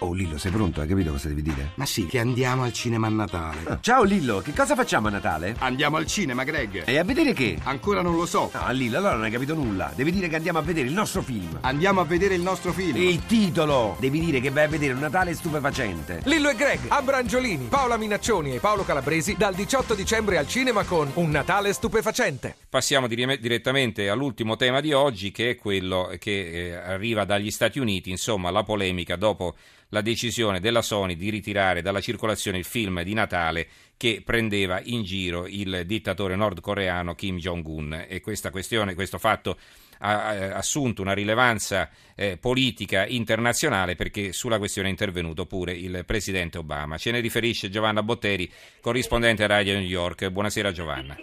Oh Lillo, sei pronto? Hai capito cosa devi dire? Ma sì, che andiamo al cinema a Natale. Ah, ciao Lillo, che cosa facciamo a Natale? Andiamo al cinema, Greg. E a vedere che? Ancora non lo so. No, Lillo, allora non hai capito nulla. Devi dire che andiamo a vedere il nostro film. Andiamo a vedere il nostro film. Il titolo! Devi dire che vai a vedere un Natale stupefacente. Lillo e Greg, Abrangiolini, Paola Minaccioni e Paolo Calabresi dal 18 dicembre al cinema con Un Natale stupefacente. Passiamo dire- direttamente all'ultimo tema di oggi, che è quello che eh, arriva dagli Stati Uniti, insomma, la polemica dopo la decisione della Sony di ritirare dalla circolazione il film di Natale che prendeva in giro il dittatore nordcoreano Kim Jong-un e questa questione, questo fatto ha ha assunto una rilevanza eh, politica internazionale perché sulla questione è intervenuto pure il presidente Obama. Ce ne riferisce Giovanna Botteri, corrispondente a Radio New York. Buonasera Giovanna.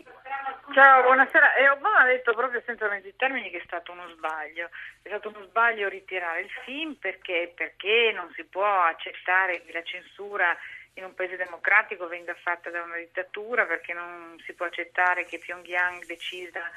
Ciao, buonasera. E Obama ha detto proprio senza mezzi termini che è stato uno sbaglio. È stato uno sbaglio ritirare il film perché, perché non si può accettare che la censura in un paese democratico venga fatta da una dittatura, perché non si può accettare che Pyongyang decida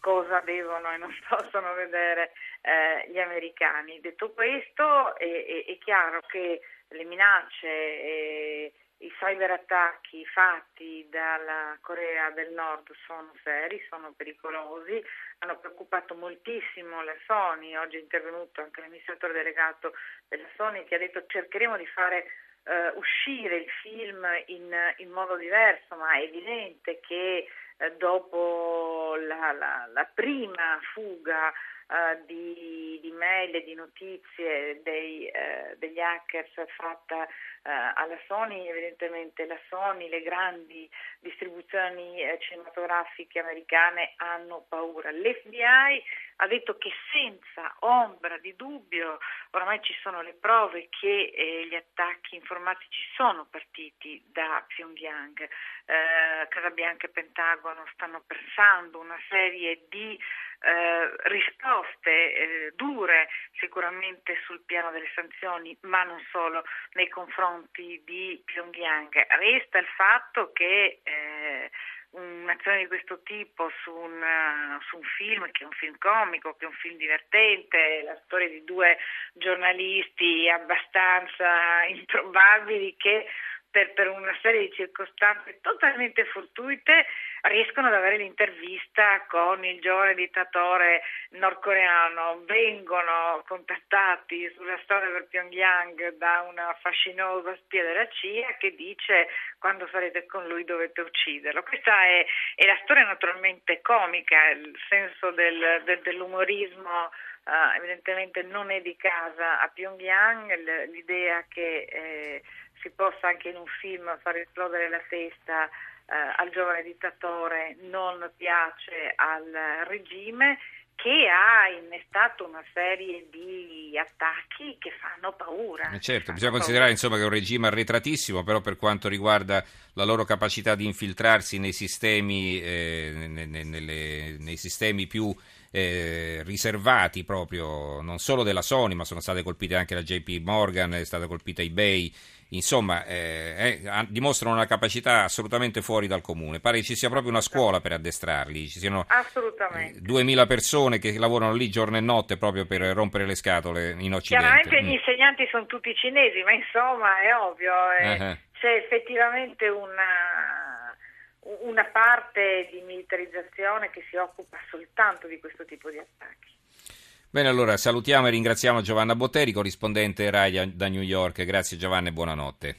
cosa devono e non possono vedere eh, gli americani. Detto questo, è, è- è chiaro che le minacce e i cyberattacchi fatti dalla Corea del Nord sono seri, sono pericolosi, hanno preoccupato moltissimo la Sony, oggi è intervenuto anche l'amministratore delegato della Sony che ha detto cercheremo di fare eh, uscire il film in, in modo diverso, ma è evidente che eh, dopo la, la- la prima fuga eh, di, di mail e di notizie dei, eh, degli hackers fatta eh, alla Sony, evidentemente la Sony, le grandi distribuzioni cinematografiche americane hanno paura. L'FBI ha detto che senza ombra di dubbio, oramai ci sono le prove che eh, gli attacchi informatici sono partiti da Pyongyang. Eh, Casa Bianca e Pentagono stanno pensando una serie di eh, risposte eh, dure sicuramente sul piano delle sanzioni, ma non solo nei confronti di Pyongyang. Resta il fatto che eh, un'azione di questo tipo su un, eh, su un film che è un film comico, che è un film divertente, la storia di due giornalisti abbastanza improbabili che per, per una serie di circostanze totalmente fortuite riescono ad avere l'intervista con il giovane dittatore nordcoreano, vengono contattati sulla storia del Pyongyang da una fascinosa spia della CIA che dice quando sarete con lui dovete ucciderlo. Questa è, è la storia naturalmente comica, il senso del- del- dell'umorismo eh, evidentemente non è di casa a Pyongyang, l'idea che eh, si possa anche in un film far esplodere la testa eh, al giovane dittatore non piace al regime che ha innestato una serie di attacchi che fanno paura. Eh, Certo, bisogna paura. considerare insomma, che è un regime arretratissimo, però per quanto riguarda la loro capacità di infiltrarsi nei sistemi, eh, ne- ne- nelle- nei sistemi più eh, riservati proprio, non solo della Sony, ma sono state colpite anche la JP Morgan, è stata colpita eBay, insomma eh, eh, dimostrano una capacità assolutamente fuori dal comune. Pare che ci sia proprio una scuola per addestrarli, ci siano Assolutamente. eh, 2000 persone che lavorano lì giorno e notte proprio per rompere le scatole in Occidente. Chiaramente Mm. gli insegnanti sono tutti cinesi, ma insomma è ovvio, eh, eh. c'è effettivamente una, una parte di militarizzazione che si occupa soltanto di questo tipo di attacchi. Bene, allora salutiamo e ringraziamo Giovanna Botteri, corrispondente RAI da New York. Grazie Giovanna e buonanotte.